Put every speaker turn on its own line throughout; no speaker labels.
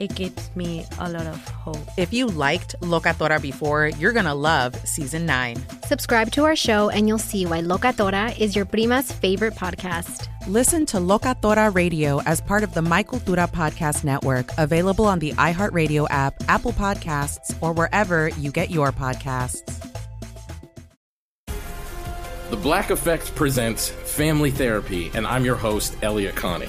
it gives me a lot of hope.
If you liked Locatora before, you're going to love season 9.
Subscribe to our show and you'll see why Locatora is your prima's favorite podcast.
Listen to Locatora Radio as part of the My Cultura Podcast Network, available on the iHeartRadio app, Apple Podcasts, or wherever you get your podcasts.
The Black Effect presents Family Therapy, and I'm your host, Elliott Connie.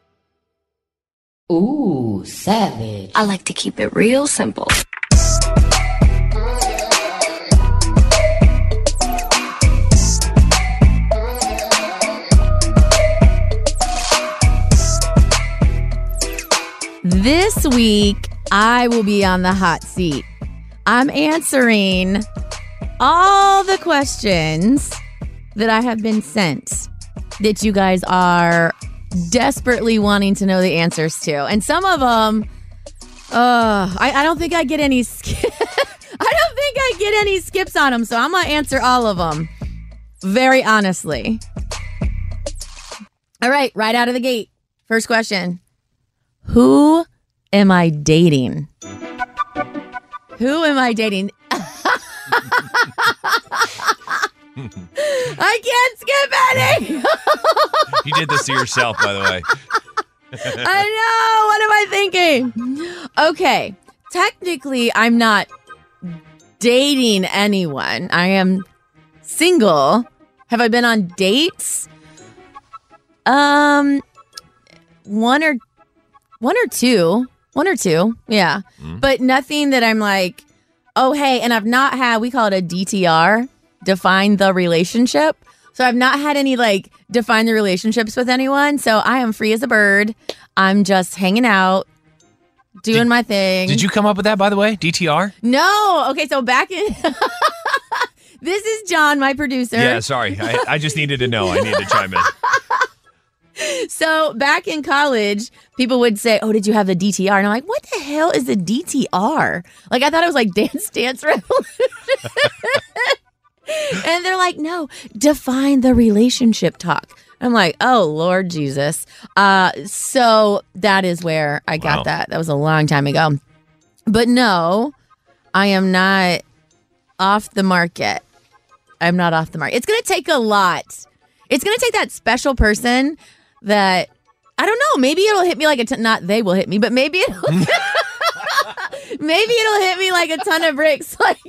Ooh, savage.
I like to keep it real simple.
This week, I will be on the hot seat. I'm answering all the questions that I have been sent that you guys are desperately wanting to know the answers to. And some of them, uh, I, I don't think I get any. Sk- I don't think I get any skips on them, so I'm gonna answer all of them very honestly. All right, right out of the gate. First question Who am I dating? Who am I dating? I can't skip any.
you did this to yourself, by the way.
I know. What am I thinking? Okay. Technically, I'm not dating anyone. I am single. Have I been on dates? Um, one or one or two, one or two, yeah, mm. but nothing that I'm like, oh hey, and I've not had. We call it a DTR define the relationship. So I've not had any like define the relationships with anyone. So I am free as a bird. I'm just hanging out, doing
did,
my thing.
Did you come up with that, by the way? DTR?
No. Okay. So back in. this is John, my producer.
Yeah, sorry. I, I just needed to know. I needed to chime
in. so back in college, people would say, "Oh, did you have the DTR?" And I'm like, "What the hell is the DTR?" Like I thought it was like Dance Dance Revolution and they're like, no, define the relationship talk. I'm like, oh Lord Jesus. Uh, so that is where I got wow. that. That was a long time ago. But no, I am not off the market. I'm not off the market. It's gonna take a lot. It's gonna take that special person that I don't know. Maybe it'll hit me like a t- not they will hit me, but maybe it'll maybe it'll hit me like a ton of bricks. Like,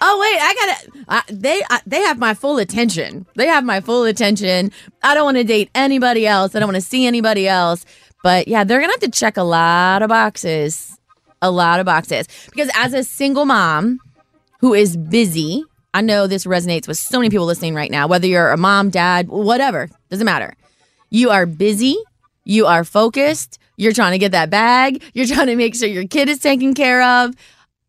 oh wait, I gotta. I, they I, they have my full attention. They have my full attention. I don't want to date anybody else. I don't want to see anybody else. But yeah, they're gonna have to check a lot of boxes. A lot of boxes because as a single mom who is busy, I know this resonates with so many people listening right now. Whether you're a mom, dad, whatever, doesn't matter. You are busy. You are focused you're trying to get that bag. You're trying to make sure your kid is taken care of.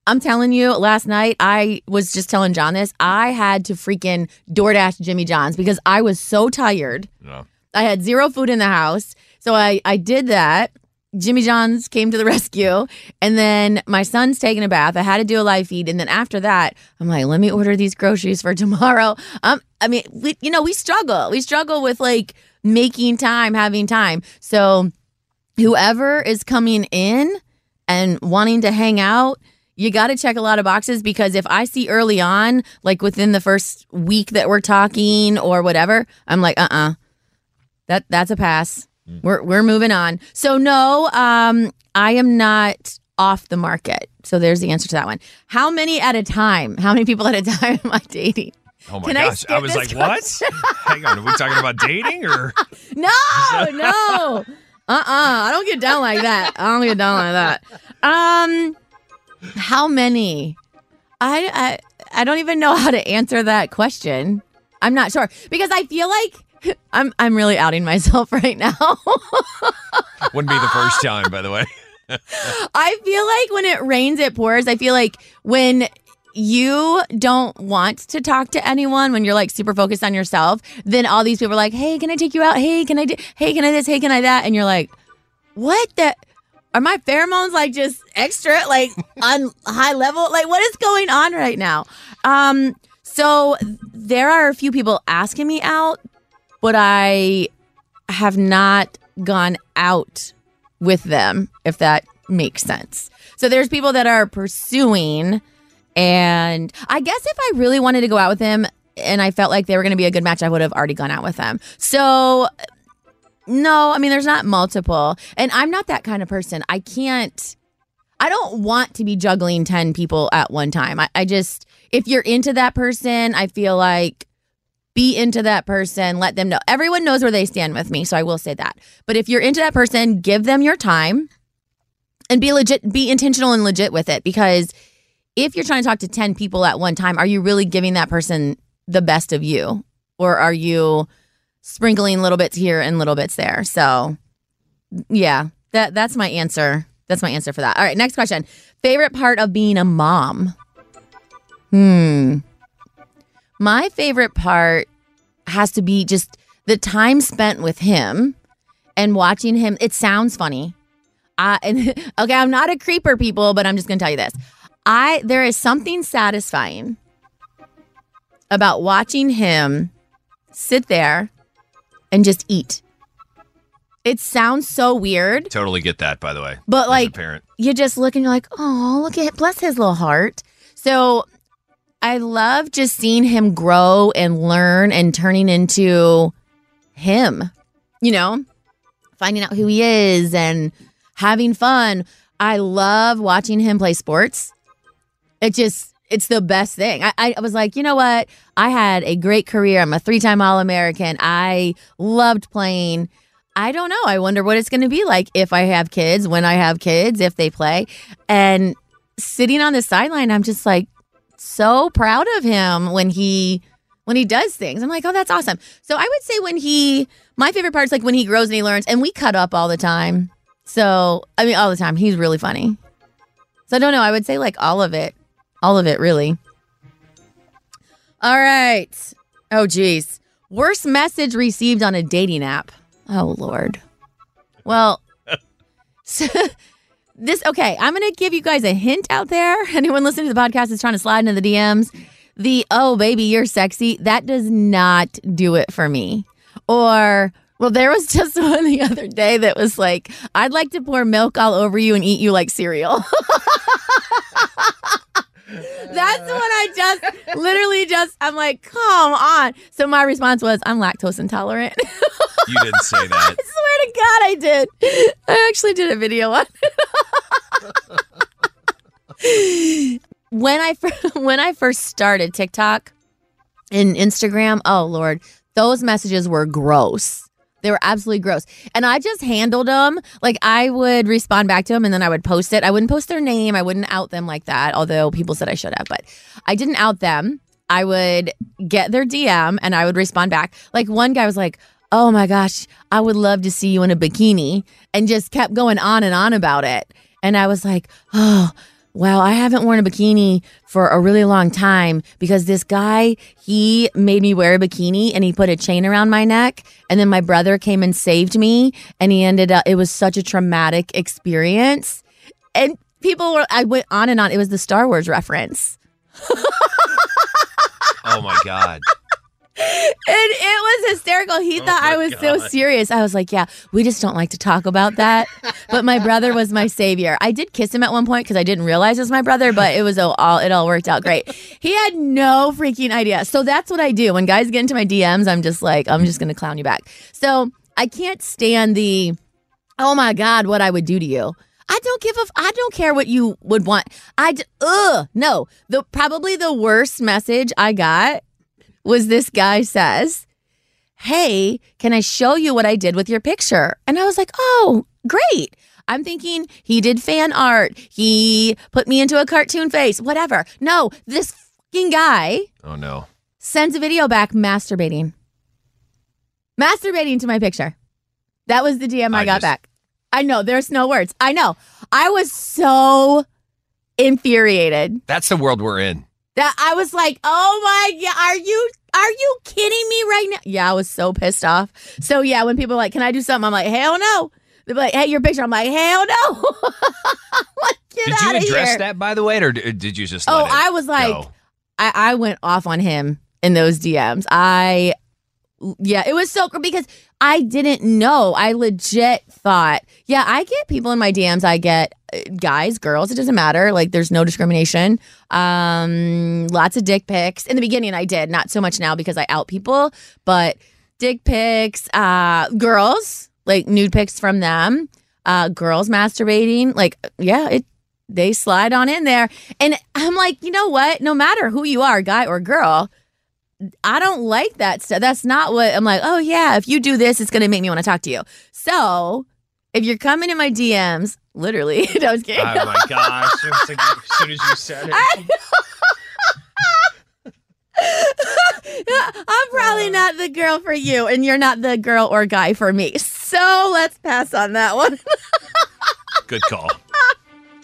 I'm telling you, last night I was just telling John this. I had to freaking DoorDash Jimmy John's because I was so tired.
No.
I had zero food in the house. So I, I did that. Jimmy John's came to the rescue. And then my son's taking a bath. I had to do a live feed. And then after that, I'm like, let me order these groceries for tomorrow. Um, I mean, we, you know, we struggle. We struggle with like making time, having time. So whoever is coming in and wanting to hang out, you got to check a lot of boxes because if I see early on, like within the first week that we're talking or whatever, I'm like, uh uh that that's a pass. We're we're moving on. So no, um, I am not off the market. So there's the answer to that one. How many at a time? How many people at a time am I dating?
Oh my
Can I
gosh. I,
skip
was like, what? Hang on. Are we talking about dating or?
No, no. Uh-uh. I don't get down like that. I don't get down like that. Um how many? I I I don't even know how to answer that question. I'm not sure because I feel like I'm I'm really outing myself right now.
Wouldn't be the first time, by the way.
I feel like when it rains, it pours. I feel like when you don't want to talk to anyone, when you're like super focused on yourself, then all these people are like, "Hey, can I take you out? Hey, can I do? Hey, can I this? Hey, can I that?" And you're like, "What the?" Are my pheromones like just extra, like on high level? Like, what is going on right now? Um, so there are a few people asking me out, but I have not gone out with them, if that makes sense. So there's people that are pursuing, and I guess if I really wanted to go out with them and I felt like they were going to be a good match, I would have already gone out with them. So no, I mean, there's not multiple. And I'm not that kind of person. I can't, I don't want to be juggling 10 people at one time. I, I just, if you're into that person, I feel like be into that person, let them know. Everyone knows where they stand with me. So I will say that. But if you're into that person, give them your time and be legit, be intentional and legit with it. Because if you're trying to talk to 10 people at one time, are you really giving that person the best of you? Or are you, sprinkling little bits here and little bits there. So, yeah, that that's my answer. That's my answer for that. All right, next question. Favorite part of being a mom? Hmm. My favorite part has to be just the time spent with him and watching him. It sounds funny. I and okay, I'm not a creeper people, but I'm just going to tell you this. I there is something satisfying about watching him sit there and just eat. It sounds so weird,
Totally get that, by the way.
but like
parent.
you just look and you're like, oh, look at bless his little heart. So I love just seeing him grow and learn and turning into him, you know, finding out who he is and having fun. I love watching him play sports. It just, it's the best thing. I, I was like, you know what? I had a great career. I'm a three time All American. I loved playing. I don't know. I wonder what it's going to be like if I have kids, when I have kids, if they play. And sitting on the sideline, I'm just like so proud of him when he when he does things. I'm like, oh, that's awesome. So I would say when he, my favorite part is like when he grows and he learns, and we cut up all the time. So I mean, all the time. He's really funny. So I don't know. I would say like all of it, all of it, really. All right. Oh, geez. Worst message received on a dating app. Oh, Lord. Well, so, this, okay, I'm going to give you guys a hint out there. Anyone listening to the podcast is trying to slide into the DMs. The, oh, baby, you're sexy. That does not do it for me. Or, well, there was just one the other day that was like, I'd like to pour milk all over you and eat you like cereal. That's when I just literally just I'm like, come on. So my response was, I'm lactose intolerant.
You didn't say that.
I swear to God, I did. I actually did a video on it. when I when I first started TikTok and Instagram, oh Lord, those messages were gross. They were absolutely gross. And I just handled them. Like I would respond back to them and then I would post it. I wouldn't post their name. I wouldn't out them like that, although people said I should have, but I didn't out them. I would get their DM and I would respond back. Like one guy was like, Oh my gosh, I would love to see you in a bikini and just kept going on and on about it. And I was like, Oh, Well, I haven't worn a bikini for a really long time because this guy, he made me wear a bikini and he put a chain around my neck. And then my brother came and saved me. And he ended up, it was such a traumatic experience. And people were, I went on and on. It was the Star Wars reference.
Oh my god.
And it was hysterical. He
Oh
thought I was so serious. I was like, yeah, we just don't like to talk about that. but my brother was my savior. I did kiss him at one point because I didn't realize it was my brother, but it was all, all it all worked out great. He had no freaking idea. So that's what I do. When guys get into my DMs, I'm just like, I'm just gonna clown you back. So I can't stand the oh my God, what I would do to you. I don't give a. F- I don't care what you would want. I d- ugh no. The probably the worst message I got was this guy says, "Hey, can I show you what I did with your picture?" And I was like, "Oh, great." I'm thinking he did fan art. He put me into a cartoon face, whatever. No, this fucking guy
Oh no.
sends a video back masturbating. Masturbating to my picture. That was the DM I,
I
got
just-
back. I know, there's no words. I know. I was so infuriated
That's the world we're in.
That I was like, "Oh my god, are you are you kidding me right now?" Yeah, I was so pissed off. So yeah, when people are like, "Can I do something?" I'm like, "Hell no." They're like, "Hey, your picture." I'm like, "Hell no." like,
Did you address
here.
that by the way, or did you just?
Oh,
let it
I was like,
go?
I, I went off on him in those DMs. I, yeah, it was so because I didn't know. I legit thought, yeah, I get people in my DMs. I get uh, guys, girls. It doesn't matter. Like, there's no discrimination. Um, lots of dick pics. In the beginning, I did not so much now because I out people, but dick pics. Uh, girls like nude pics from them. Uh, girls masturbating. Like, yeah, it they slide on in there. And I'm like, you know what? No matter who you are, guy or girl, I don't like that stuff. That's not what I'm like, oh, yeah, if you do this, it's going to make me want to talk to you. So if you're coming in my DMs, literally, I was kidding.
Oh my gosh! As soon as you said it,
I'm probably uh. not the girl for you, and you're not the girl or guy for me. So let's pass on that one.
good call.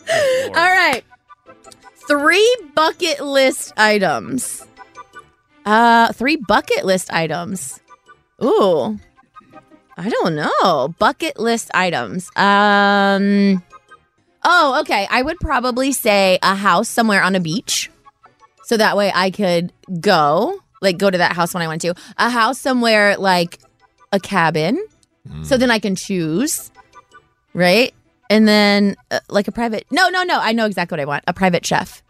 All right. Three bucket list items. Uh three bucket list items. Ooh. I don't know. Bucket list items. Um Oh, okay. I would probably say a house somewhere on a beach. So that way I could go, like go to that house when I want to. A house somewhere like a cabin. So then I can choose, right? And then uh, like a private. No, no, no. I know exactly what I want. A private chef.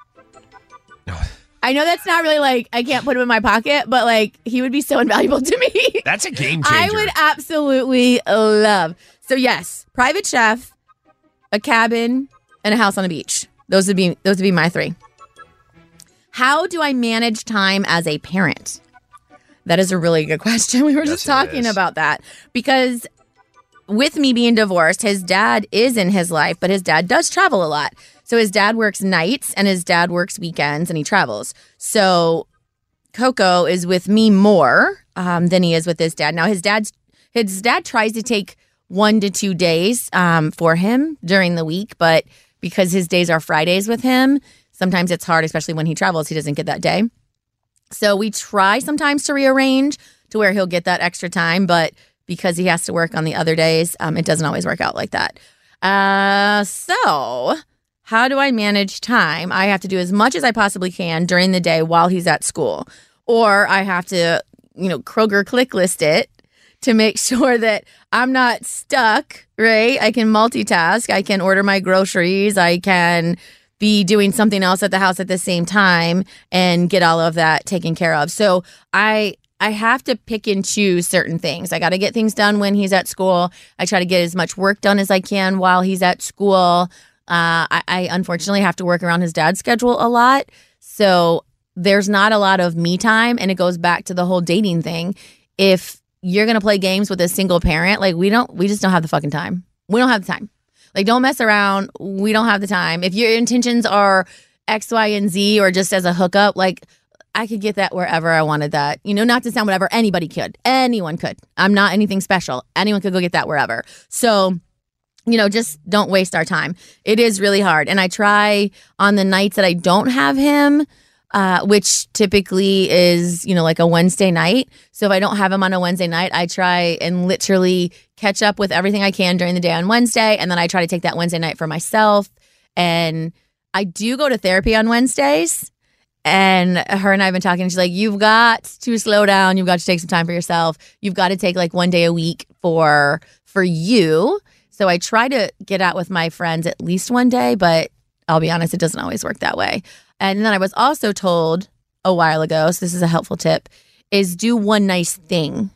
I know that's not really like I can't put him in my pocket, but like he would be so invaluable to me.
That's a game changer.
I would absolutely love. So yes, private chef, a cabin, and a house on a beach. Those would be those would be my three. How do I manage time as a parent? That is a really good question. We were just
Yes, it
talking about that because with me being divorced, his dad is in his life, but his dad does travel a lot. So his dad works nights and his dad works weekends and he travels. So Coco is with me more um, than he is with his dad. Now his dad's his dad tries to take one to two days um, for him during the week, but because his days are Fridays with him, sometimes it's hard, especially when he travels. He doesn't get that day. So we try sometimes to rearrange to where he'll get that extra time, but because he has to work on the other days, um, it doesn't always work out like that. Uh, so how do I manage time? I have to do as much as I possibly can during the day while he's at school, or I have to, you know, Kroger click list it to make sure that I'm not stuck, right? I can multitask. I can order my groceries. I can be doing something else at the house at the same time and get all of that taken care of. So I I have to pick and choose certain things. I got to get things done when he's at school. I try to get as much work done as I can while he's at school. Uh, I, I unfortunately have to work around his dad's schedule a lot. So there's not a lot of me time. And it goes back to the whole dating thing. If you're going to play games with a single parent, like we don't, we just don't have the fucking time. We don't have the time. Like, don't mess around. We don't have the time. If your intentions are X, Y, and Z or just as a hookup, like, I could get that wherever I wanted that. You know, not to sound whatever, anybody could. Anyone could. I'm not anything special. Anyone could go get that wherever. So, you know, just don't waste our time. It is really hard. And I try on the nights that I don't have him, uh, which typically is, you know, like a Wednesday night. So if I don't have him on a Wednesday night, I try and literally catch up with everything I can during the day on Wednesday. And then I try to take that Wednesday night for myself. And I do go to therapy on Wednesdays. And her and I have been talking. She's like, You've got to slow down. You've got to take some time for yourself. You've got to take like one day a week for for you. So I try to get out with my friends at least one day, but I'll be honest, it doesn't always work that way. And then I was also told a while ago, so this is a helpful tip, is do one nice thing.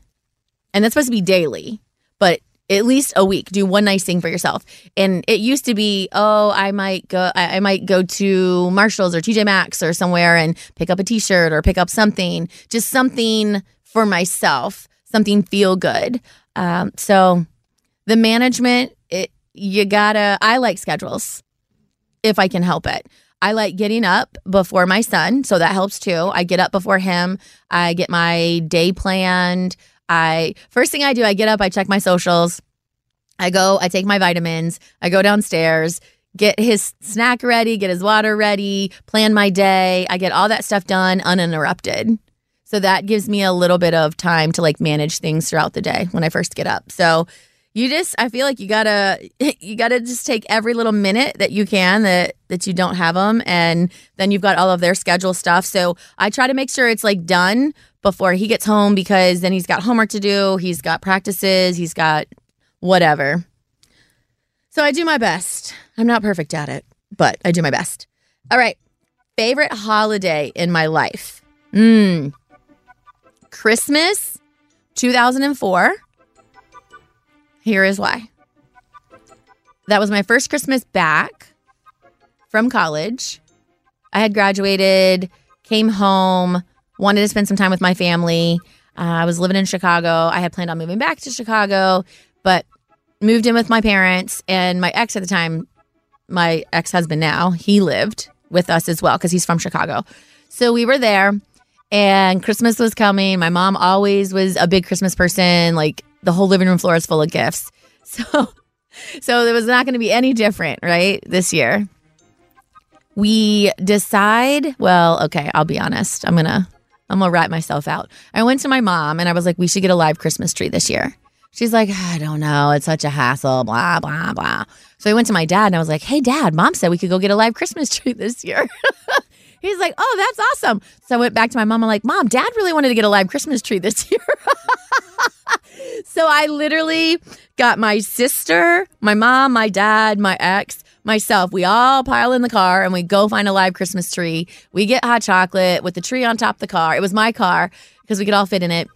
And that's supposed to be daily, but at least a week. Do one nice thing for yourself. And it used to be, oh, I might go I might go to Marshalls or TJ Maxx or somewhere and pick up a t-shirt or pick up something, just something for myself, something feel good. Um, so the management, it, you gotta, I like schedules if I can help it. I like getting up before my son, so that helps too. I get up before him. I get my day planned. I first thing I do, I get up, I check my socials. I go, I take my vitamins. I go downstairs, get his snack ready, get his water ready, plan my day. I get all that stuff done uninterrupted. So that gives me a little bit of time to like manage things throughout the day when I first get up. So you just i feel like you gotta you gotta just take every little minute that you can that that you don't have them and then you've got all of their schedule stuff. So i try to make sure it's like done before he gets home because then he's got homework to do he's got practices he's got whatever. So i do my best. I'm not perfect at it but i do my best. All right. Favorite holiday in my life. Mm. christmas 2004 here is why. That was my first Christmas back from college. I had graduated, came home, wanted to spend some time with my family. Uh, I was living in Chicago. I had planned on moving back to Chicago, but moved in with my parents and my ex at the time, my ex husband now, he lived with us as well because he's from Chicago. So we were there and Christmas was coming. My mom always was a big Christmas person. Like the whole living room floor is full of gifts. So so it was not going to be any different, right? This year. We decide, well, okay, I'll be honest. I'm to I'm to write myself out. I went to my mom and I was like, "We should get a live Christmas tree this year." She's like, ah, I don't know. It's such a hassle, blah, blah, blah. So I went to my dad and I was like, hey, dad, mom said we could go get a live Christmas tree this year. He's like, oh, that's awesome. So I went back to my mom. I'm like, mom, dad really wanted to get a live Christmas tree this year. so I literally got my sister, my mom, my dad, my ex, myself. We all pile in the car and we go find a live Christmas tree. We get hot chocolate with the tree on top of the car. It was my car because we could all fit in it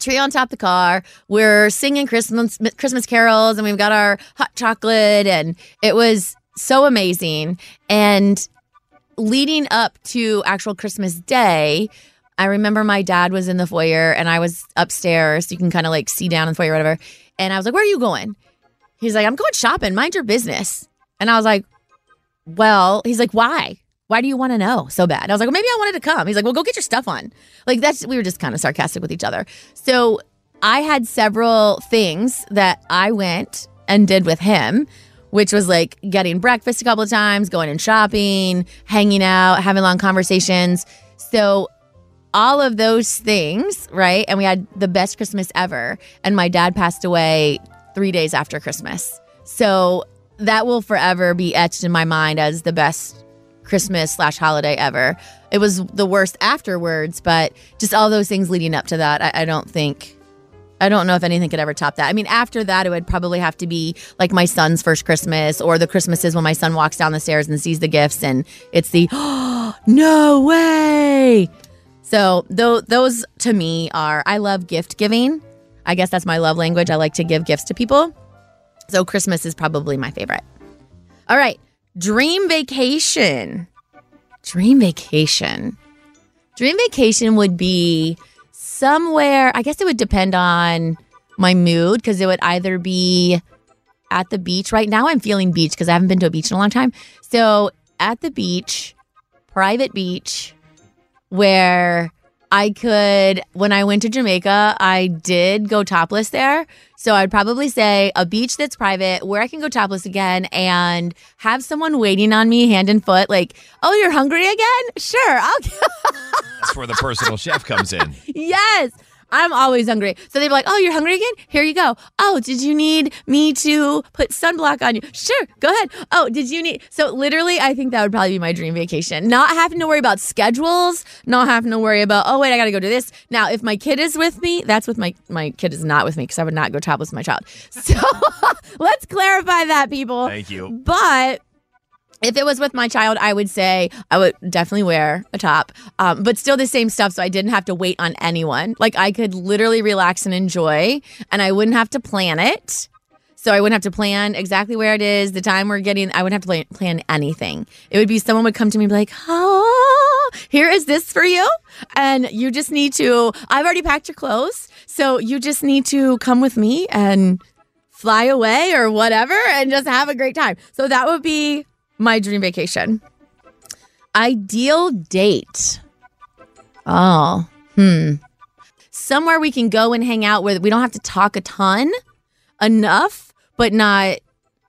tree on top of the car. We're singing Christmas Christmas carols and we've got our hot chocolate and it was so amazing. And leading up to actual Christmas Day, I remember my dad was in the foyer and I was upstairs. You can kind of like see down in the foyer, whatever. And I was like, Where are you going? He's like, I'm going shopping. Mind your business. And I was like, Well, he's like, Why? Why do you want to know so bad? I was like, well, maybe I wanted to come. He's like, well, go get your stuff on. Like that's we were just kind of sarcastic with each other. So I had several things that I went and did with him, which was like getting breakfast a couple of times, going and shopping, hanging out, having long conversations. So all of those things, right? And we had the best Christmas ever. And my dad passed away three days after Christmas. So that will forever be etched in my mind as the best Christmas slash holiday ever. It was the worst afterwards, but just all those things leading up to that, I, I don't think. I don't know if anything could ever top that. I mean, after that, it would probably have to be like my son's first Christmas or the Christmases when my son walks down the stairs and sees the gifts and it's the, oh, no way. So, th- those to me are, I love gift giving. I guess that's my love language. I like to give gifts to people. So, Christmas is probably my favorite. All right. Dream vacation. Dream vacation. Dream vacation would be somewhere, I guess it would depend on my mood because it would either be at the beach. Right now, I'm feeling beach because I haven't been to a beach in a long time. So, at the beach, private beach, where I could, when I went to Jamaica, I did go topless there. So I'd probably say a beach that's private where I can go topless again and have someone waiting on me hand and foot. Like, oh, you're hungry again? Sure. I'll.
That's where the personal chef comes in.
yes. I'm always hungry. So they'd be like, Oh, you're hungry again? Here you go. Oh, did you need me to put sunblock on you? Sure, go ahead. Oh, did you need. So literally, I think that would probably be my dream vacation. Not having to worry about schedules, not having to worry about, Oh, wait, I got to go do this. Now, if my kid is with me, that's with my, my kid is not with me because I would not go travel with my child. So let's clarify that, people.
Thank you.
But if it was with my child, I would say I would definitely wear a top, um, but still the same stuff. So I didn't have to wait on anyone. Like I could literally relax and enjoy, and I wouldn't have to plan it. So I wouldn't have to plan exactly where it is, the time we're getting. I wouldn't have to plan, anything. It would be someone would come to me like, "Oh, here is this for you," and you just need to. I've already packed your clothes, so you just need to come with me and fly away or whatever, and just have a great time. So that would be my dream vacation. Ideal date. Oh, hmm. Somewhere we can go and hang out where we don't have to talk a ton, enough, but not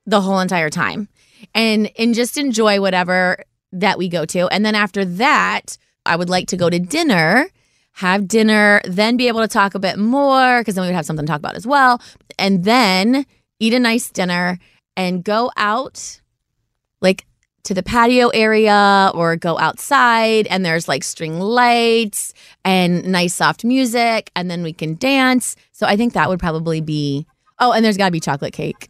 the whole entire time. And and just enjoy whatever that we go to. And then after that, I would like to go to dinner, have dinner, then be able to talk a bit more because then we would have something to talk about as well. And then eat a nice dinner and go out like to the patio area or go outside and there's like string lights and nice soft music and then we can dance. So I think that would probably be Oh, and there's got to be chocolate cake.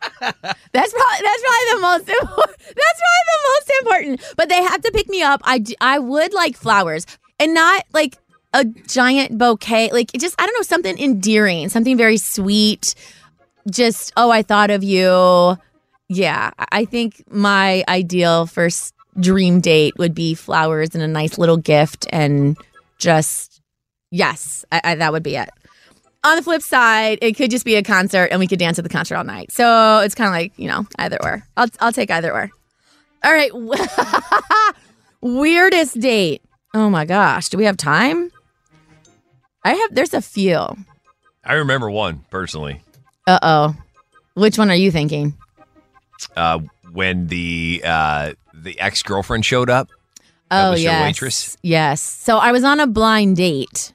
that's probably that's probably the most important. That's probably the most important. But they have to pick me up. I I would like flowers and not like a giant bouquet. Like just I don't know something endearing, something very sweet. Just oh, I thought of you. Yeah, I- think my ideal first dream date would be flowers and a nice little gift and just yes, I, I, that would be it. On the flip side, it could just be a concert and we could dance at the concert all night. So it's kind of like, you know, either or. I'll, I'll take either or. All right. Weirdest date. Oh my gosh. Do we have time? I have, there's a few.
I remember one personally.
Uh oh. Which one are you thinking?
Uh, when the uh, the ex girlfriend showed up.
Oh, yes.
waitress?
Yes. So I was on a blind date.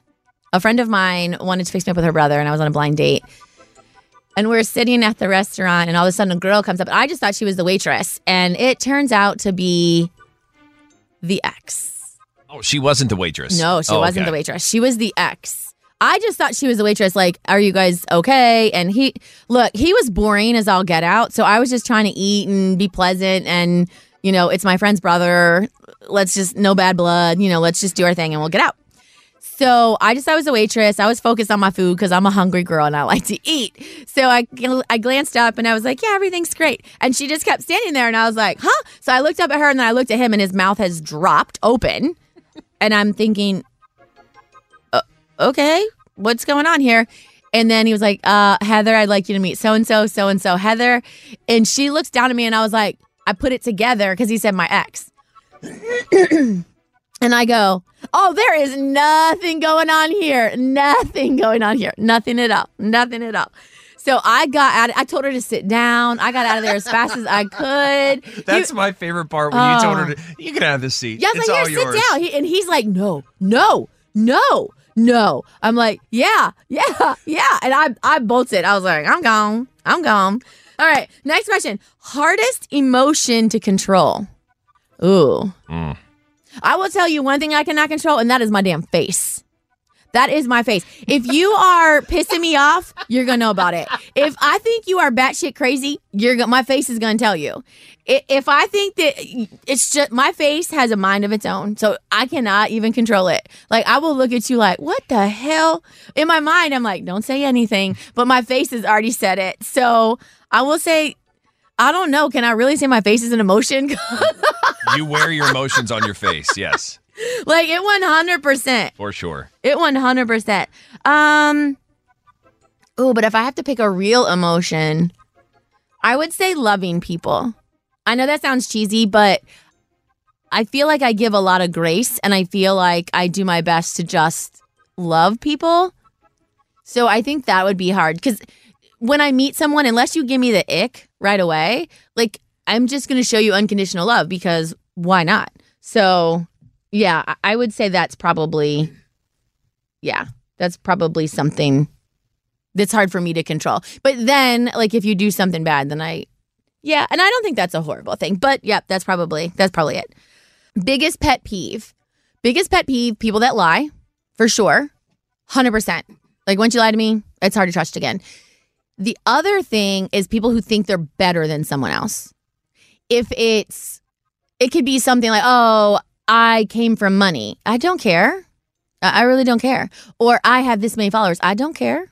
A friend of mine wanted to fix me up with her brother, and I was on a blind date. And we're sitting at the restaurant, and all of a sudden a girl comes up. I just thought she was the waitress, and it turns out to be the ex.
Oh, she wasn't the waitress.
No, she
Oh,
wasn't
okay.
the waitress. She was the ex. I just thought she was a waitress. Like, are you guys okay? And he, look, he was boring as all get out. So I was just trying to eat and be pleasant. And, you know, it's my friend's brother. Let's just, no bad blood. You know, let's just do our thing and we'll get out. So I just, I was a waitress. I was focused on my food because I'm a hungry girl and I like to eat. So I, I glanced up and I was like, yeah, everything's great. And she just kept standing there and I was like, huh? So I looked up at her and then I looked at him and his mouth has dropped open. And I'm thinking, "Uh, okay, what's going on here? And then he was like, uh, Heather, I'd like you to meet so and so, so and so, Heather. And she looks down at me and I was like, I put it together because he said my ex. and I go, Oh, there is nothing going on here. Nothing going on here. Nothing at all. Nothing at all. So I got out. I told her to sit down. I got out of there as fast as I could.
That's my favorite part when you told her
Oh.
to, you can have this seat.
yeah, I was
it's
like, here,
yours.
sit down. He, and he's like, no, no, no, no. I'm like, yeah, yeah, yeah. And I, I bolted. I was like, I'm gone. I'm gone. All right. Next question. Hardest emotion to control. Ooh.
Mm.
I will tell you one thing I cannot control, and that is my damn face. That is my face. If you are pissing me off, you're gonna know about it. If I think you are batshit crazy, you're my face is gonna tell you. If I think that it's just my face has a mind of its own, so I cannot even control it. Like I will look at you like, what the hell? In my mind, I'm like, don't say anything, but my face has already said it. So I will say, I don't know. Can I really say my face is an emotion?
You wear your emotions on your face. Yes,
like it 100. percent
for sure.
It 100%. Um Oh, but if I have to pick a real emotion, I would say loving people. I know that sounds cheesy, but I feel like I give a lot of grace and I feel like I do my best to just love people. So I think that would be hard because when I meet someone, unless you give me the ick right away, like I'm just going to show you unconditional love because why not? So yeah, I- would say that's probably, yeah, that's probably something that's hard for me to control. But then, like, if you do something bad, then I, yeah, and I don't think that's a horrible thing. But yeah, that's probably that's probably it. Biggest pet peeve, biggest pet peeve: people that lie, for sure, hundred percent. Like once you lie to me, it's hard to trust again. The other thing is people who think they're better than someone else. If it's, it could be something like, oh, I came from money. I don't care. I really don't care. Or I have this many followers. I don't care.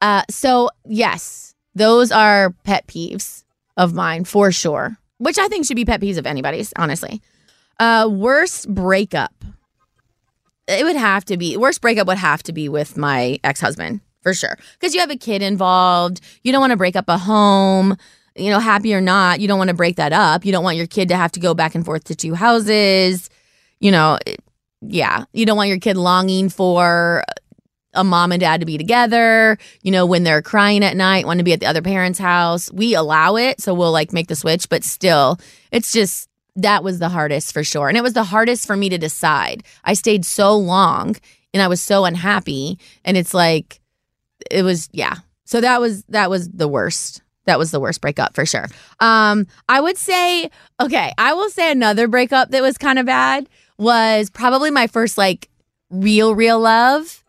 Uh, so yes, those are pet peeves of mine for sure. Which I think should be pet peeves of anybody's, honestly. Uh, worst breakup. It would have to be worst breakup would have to be with my ex husband for sure because you have a kid involved. You don't want to break up a home. You know, happy or not, you don't want to break that up. You don't want your kid to have to go back and forth to two houses. You know, yeah, you don't want your kid longing for a mom and dad to be together. You know, when they're crying at night, want to be at the other parent's house. We allow it, so we'll like make the switch, but still, it's just that was the hardest for sure. And it was the hardest for me to decide. I stayed so long and I was so unhappy and it's like it was yeah. So that was that was the worst. That was the worst breakup for sure. Um I would say okay, I will say another breakup that was kind of bad was probably my first like real real love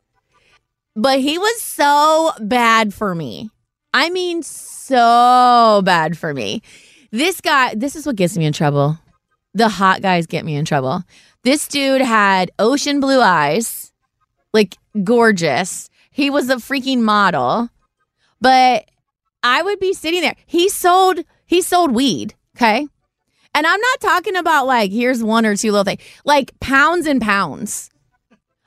but he was so bad for me. I mean, so bad for me. This guy, this is what gets me in trouble. The hot guys get me in trouble. This dude had ocean blue eyes, like gorgeous. He was a freaking model, but I would be sitting there. He sold, he sold weed. Okay. And I'm not talking about like, here's one or two little things, like pounds and pounds.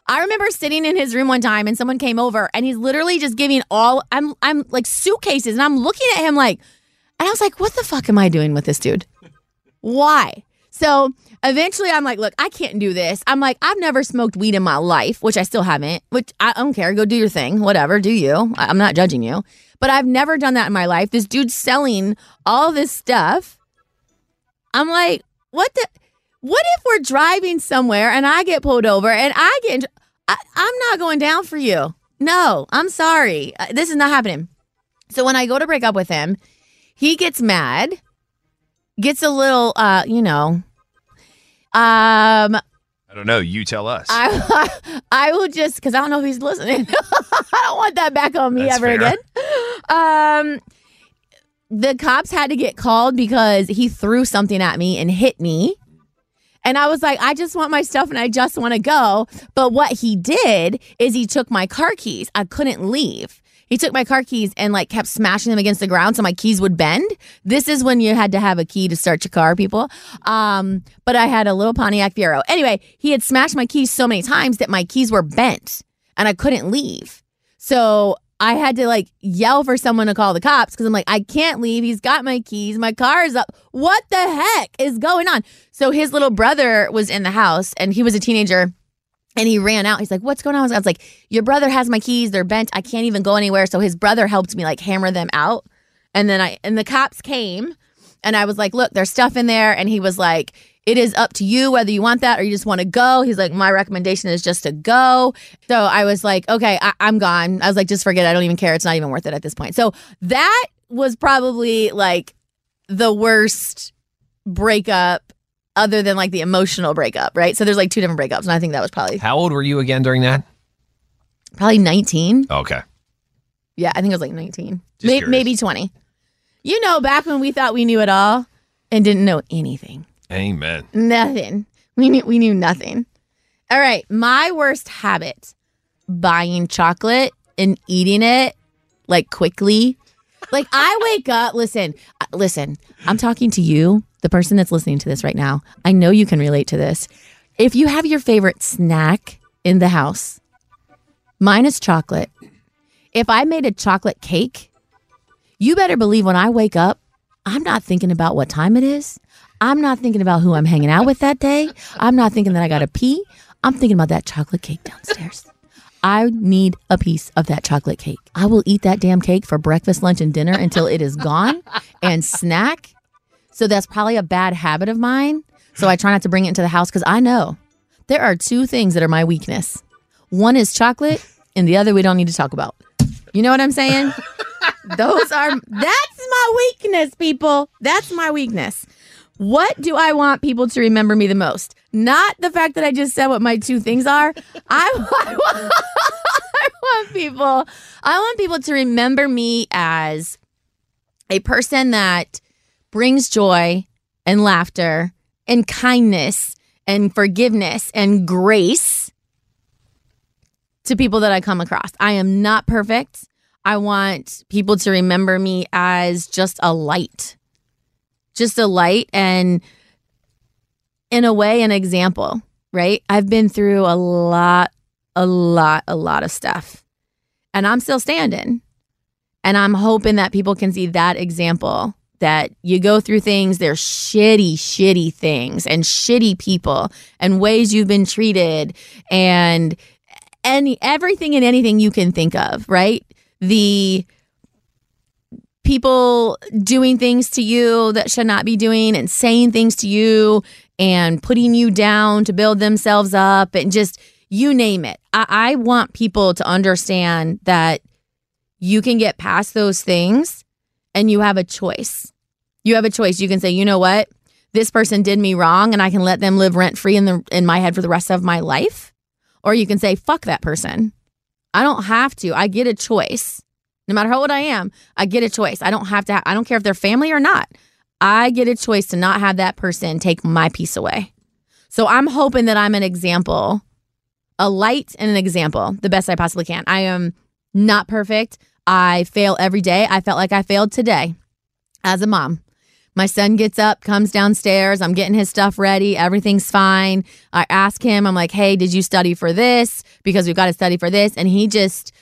I remember sitting in his room one time and someone came over and he's literally just giving all I'm I'm like suitcases and I'm looking at him like and I was like, what the fuck am I doing with this dude? Why? So eventually I'm like, look, I can't do this. I'm like, I've never smoked weed in my life, which I still haven't, which I don't care. Go do your thing. Whatever, do you. I'm not judging you. But I've never done that in my life. This dude's selling all this stuff. I'm like, what the what if we're driving somewhere and I get pulled over and I get, I, I'm not going down for you. No, I'm sorry. Uh, This is not happening. So when I go to break up with him, he gets mad, gets a little, uh, you know, um,
I don't know. You tell us.
I I will just because I don't know if he's listening. I don't want that back on me
That's
ever
fair.
again. Um, the cops had to get called because he threw something at me and hit me. And I was like, I just want my stuff and I just want to go. But what he did is he took my car keys. I couldn't leave. He took my car keys and like kept smashing them against the ground so my keys would bend. This is when you had to have a key to start your car, people. Um, but I had a little Pontiac Fiero. Anyway, he had smashed my keys so many times that my keys were bent and I couldn't leave. So I had to like yell for someone to call the cops because I'm like, I can't leave. He's got my keys. My car is up. What the heck is going on? So his little brother was in the house and he was a teenager and he ran out. He's like, What's going on? I was like, Your brother has my keys. They're bent. I can't even go anywhere. So his brother helped me like hammer them out. And then I, and the cops came and I was like, Look, there's stuff in there. And he was like, it is up to you whether you want that or you just want to go. He's like, my recommendation is just to go. So I was like, okay, I- I'm gone. I was like, just forget. it. I don't even care. It's not even worth it at this point. So that was probably like the worst breakup other than like the emotional breakup, right? So there's like two different breakups. And I think that was probably
How old were you again during that?
probably 19.
Okay.
Yeah, I think it was like 19.
Just
May-
curious.
maybe 20. You know, back when we thought we knew it all and didn't know anything.
Amen.
Nothing. We knew we knew nothing. All right, my worst habit: buying chocolate and eating it like quickly. Like I wake up, listen, uh, listen. I'm talking to you, the person that's listening to this right now. I know you can relate to this. If you have your favorite snack in the house, mine is chocolate. If I made a chocolate cake, you better believe when I wake up, I'm not thinking about what time it is. I'm not thinking about who I'm hanging out with that day. I'm not thinking that I got to pee. I'm thinking about that chocolate cake downstairs. I need a piece of that chocolate cake. I will eat that damn cake for breakfast, lunch, and dinner until it is gone and snack. So that's probably a bad habit of mine. So I try not to bring it into the house because I know there are two things that are my weakness. One is chocolate, and the other we don't need to talk about. You know what I'm saying? Those are that's my weakness, people. That's my weakness. What do I want people to remember me the most? Not the fact that I just said what my two things are. I, I, want, I want people. I want people to remember me as a person that brings joy and laughter and kindness and forgiveness and grace to people that I come across. I am not perfect. I want people to remember me as just a light, just a light, and in a way, an example, right? I've been through a lot, a lot, a lot of stuff, and I'm still standing. And I'm hoping that people can see that example that you go through things, they're shitty, shitty things and shitty people and ways you've been treated and any everything and anything you can think of, right? The people doing things to you that should not be doing and saying things to you and putting you down to build themselves up and just you name it. I, I want people to understand that you can get past those things and you have a choice. You have a choice. You can say, you know what? This person did me wrong and I can let them live rent free in the in my head for the rest of my life. Or you can say, fuck that person. I don't have to. I get a choice. No matter how old I am, I get a choice. I don't have to, ha- I don't care if they're family or not. I get a choice to not have that person take my peace away. So I'm hoping that I'm an example, a light and an example, the best I possibly can. I am not perfect. I fail every day. I felt like I failed today as a mom. My son gets up, comes downstairs. I'm getting his stuff ready. Everything's fine. I ask him, I'm like, hey, did you study for this? Because we've got to study for this. And he just,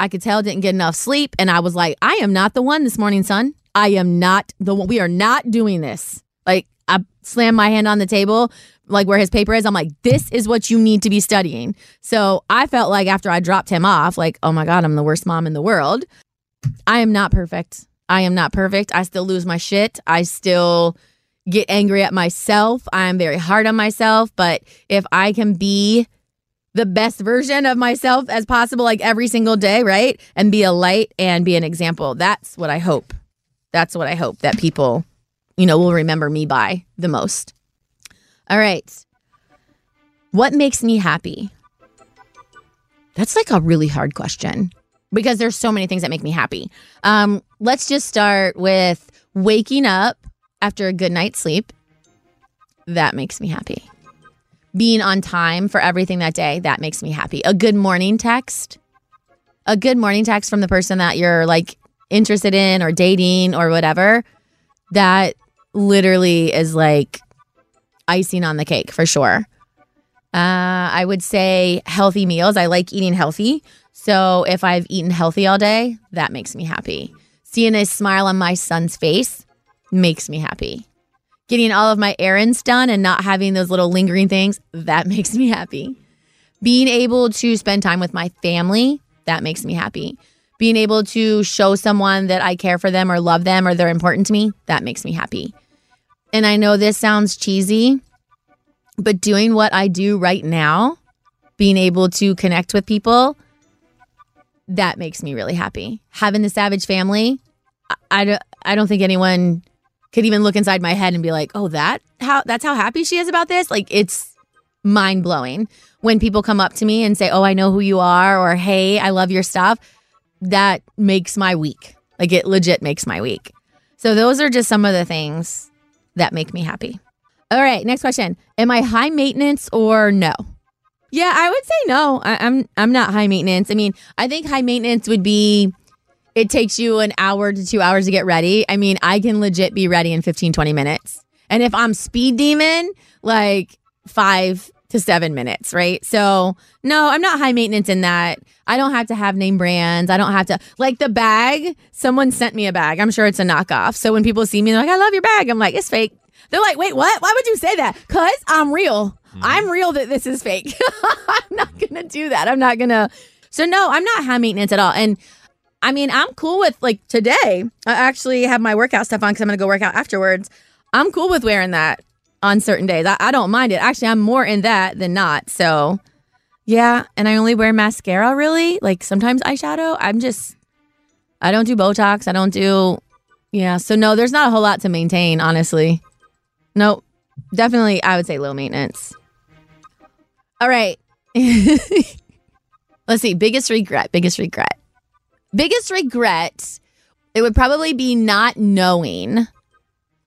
I could tell, didn't get enough sleep. And I was like, I am not the one this morning, son. I am not the one. We are not doing this. Like, I slammed my hand on the table, like where his paper is. I'm like, this is what you need to be studying. So I felt like after I dropped him off, like, oh my God, I'm the worst mom in the world. I am not perfect. I am not perfect. I still lose my shit. I still get angry at myself. I'm very hard on myself. But if I can be the best version of myself as possible, like every single day, right? And be a light and be an example, that's what I hope. That's what I hope that people, you know, will remember me by the most. All right. What makes me happy? That's like a really hard question because there's so many things that make me happy. Um, let's just start with waking up after a good night's sleep. That makes me happy. Being on time for everything that day, that makes me happy. A good morning text, a good morning text from the person that you're like interested in or dating or whatever, that literally is like icing on the cake for sure. Uh, I would say healthy meals. I like eating healthy. So if I've eaten healthy all day, that makes me happy. Seeing a smile on my son's face makes me happy. Getting all of my errands done and not having those little lingering things, that makes me happy. Being able to spend time with my family, that makes me happy. Being able to show someone that I care for them or love them or they're important to me, that makes me happy. And I know this sounds cheesy, but doing what I do right now, being able to connect with people, that makes me really happy. Having the Savage family, I, I, don't, think anyone could even look inside my head and be like, "Oh, that how that's how happy she is about this." Like it's mind blowing when people come up to me and say, "Oh, I know who you are," or "Hey, I love your stuff." That makes my week. Like it legit makes my week. So those are just some of the things that make me happy. All right, next question. Am I high maintenance or no? Yeah, I would say no. I, I'm I'm not high maintenance. I mean, I think high maintenance would be it takes you an hour to two hours to get ready. I mean, I can legit be ready in 15, 20 minutes. And if I'm speed demon, like five to seven minutes, right? So, no, I'm not high maintenance in that. I don't have to have name brands. I don't have to, like the bag, someone sent me a bag. I'm sure it's a knockoff. So when people see me, they're like, I love your bag. I'm like, it's fake. They're like, wait, what? Why would you say that? Because I'm real. Mm-hmm. I'm real that this is fake. I'm not mm-hmm. going to do that. I'm not going to. So, no, I'm not high maintenance at all. And I mean, I'm cool with like today. I actually have my workout stuff on because I'm going to go work out afterwards. I'm cool with wearing that on certain days. I, I don't mind it. Actually, I'm more in that than not. So, yeah. And I only wear mascara really. Like sometimes eyeshadow. I'm just, I don't do Botox. I don't do, yeah. So, no, there's not a whole lot to maintain, honestly. Nope. Definitely, I would say low maintenance. All right. Let's see. Biggest regret. Biggest regret. Biggest regret. It would probably be not knowing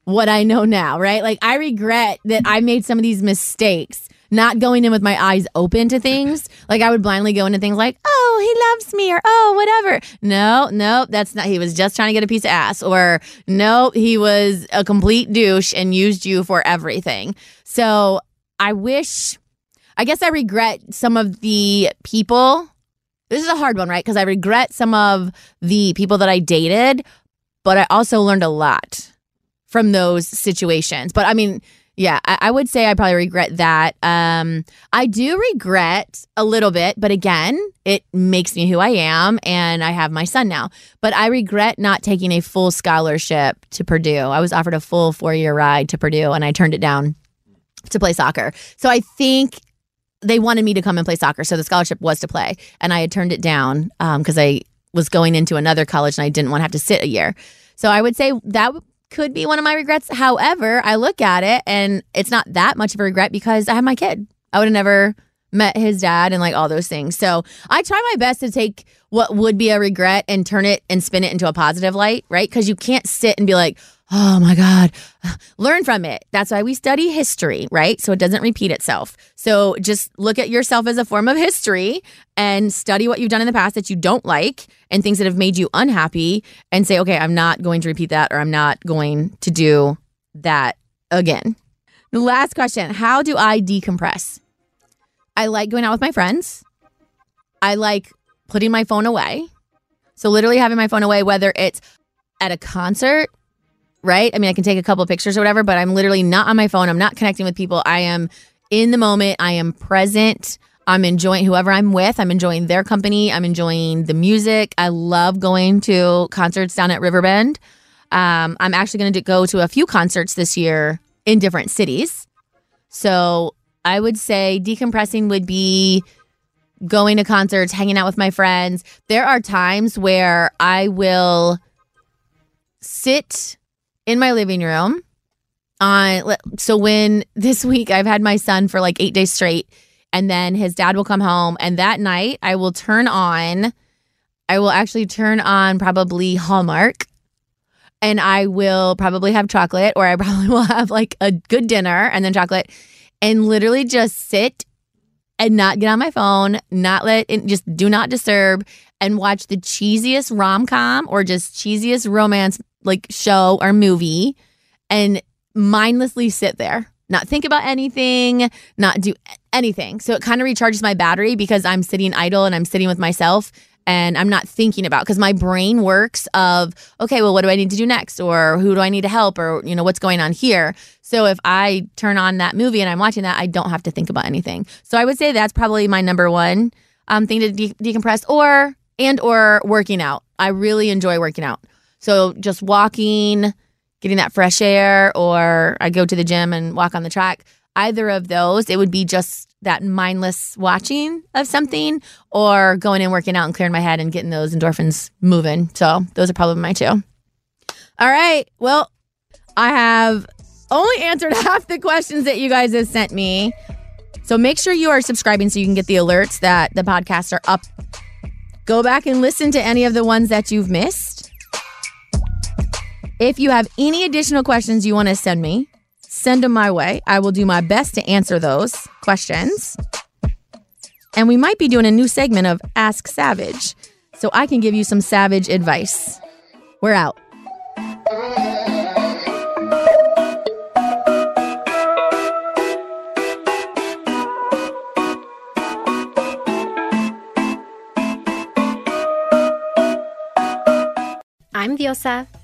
what I know now, right? Like, I regret that I made some of these mistakes, not going in with my eyes open to things. Like, I would blindly go into things like, oh, he loves me, or oh, whatever. No, no, that's not. He was just trying to get a piece of ass, or no, he was a complete douche and used you for everything. So, I wish, I guess I regret some of the people. This is a hard one, right? Because I regret some of the people that I dated, but I also learned a lot from those situations. But I mean, yeah, I, I, would say I probably regret that. Um, I do regret a little bit, but again, it makes me who I am, and I have my son now. But I regret not taking a full scholarship to Purdue. I was offered a full four year ride to Purdue, and I turned it down to play soccer. So I think they wanted me to come and play soccer, so the scholarship was to play, and I had turned it down because um, I was going into another college and I didn't want to have to sit a year. So I would say that could be one of my regrets. However, I look at it and it's not that much of a regret because I have my kid. I would have never met his dad and like all those things. So I try my best to take what would be a regret and turn it and spin it into a positive light, right? Because you can't sit and be like, oh my God, learn from it. That's why we study history, right? So it doesn't repeat itself. So just look at yourself as a form of history and study what you've done in the past that you don't like and things that have made you unhappy and say, okay, I'm not going to repeat that or I'm not going to do that again. The last question How do I decompress? I like going out with my friends. I like putting my phone away. So, literally having my phone away, whether it's at a concert, right? I mean, I can take a couple pictures or whatever, but I'm literally not on my phone. I'm not connecting with people. I am in the moment. I am present. I'm enjoying whoever I'm with. I'm enjoying their company. I'm enjoying the music. I love going to concerts down at Riverbend. Um, I'm actually going to go to a few concerts this year in different cities. So I would say decompressing would be going to concerts, hanging out with my friends. There are times where I will sit in my living room. On so when this week I've had my son for like 8 days straight and then his dad will come home and that night I will turn on I will actually turn on probably Hallmark and I will probably have chocolate or I probably will have like a good dinner and then chocolate and literally just sit and not get on my phone, not let it, just do not disturb and watch the cheesiest rom com or just cheesiest romance like show or movie and mindlessly sit there, not think about anything, not do anything. So it kind of recharges my battery because I'm sitting idle and I'm sitting with myself and I'm not thinking about because my brain works of okay, well, what do I need to do next, or who do I need to help, or you know what's going on here. So if I turn on that movie and I'm watching that, I don't have to think about anything. So I would say that's probably my number one um, thing to de- decompress, or and or working out. I really enjoy working out. So just walking, getting that fresh air, or I go to the gym and walk on the track. Either of those, it would be just that mindless watching of something or going and working out and clearing my head and getting those endorphins moving. So those are probably my two. All right. Well, I have only answered half the questions that you guys have sent me. So make sure you are subscribing so you can get the alerts that the podcasts are up. Go back and listen to any of the ones that you've missed. If you have any additional questions you want to send me, send them my way. I will do my best to answer those questions. And we might be doing a new segment of Ask Savage, so I can give you some savage advice. We're out.
I'm Diosa.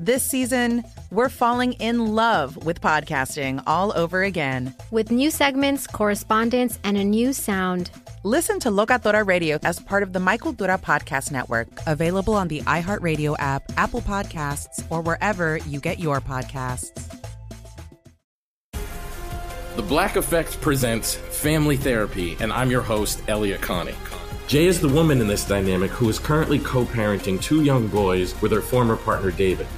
This season, we're falling in love with podcasting all over again.
With new segments, correspondence, and a new sound.
Listen to Locatora Radio as part of the My Cultura Podcast Network, available on the iHeartRadio app, Apple Podcasts, or wherever you get your podcasts.
The Black Effect presents Family Therapy, and I'm your host, Elliott Connie. Jay is the woman in this dynamic who is currently co parenting two young boys with her former partner, David.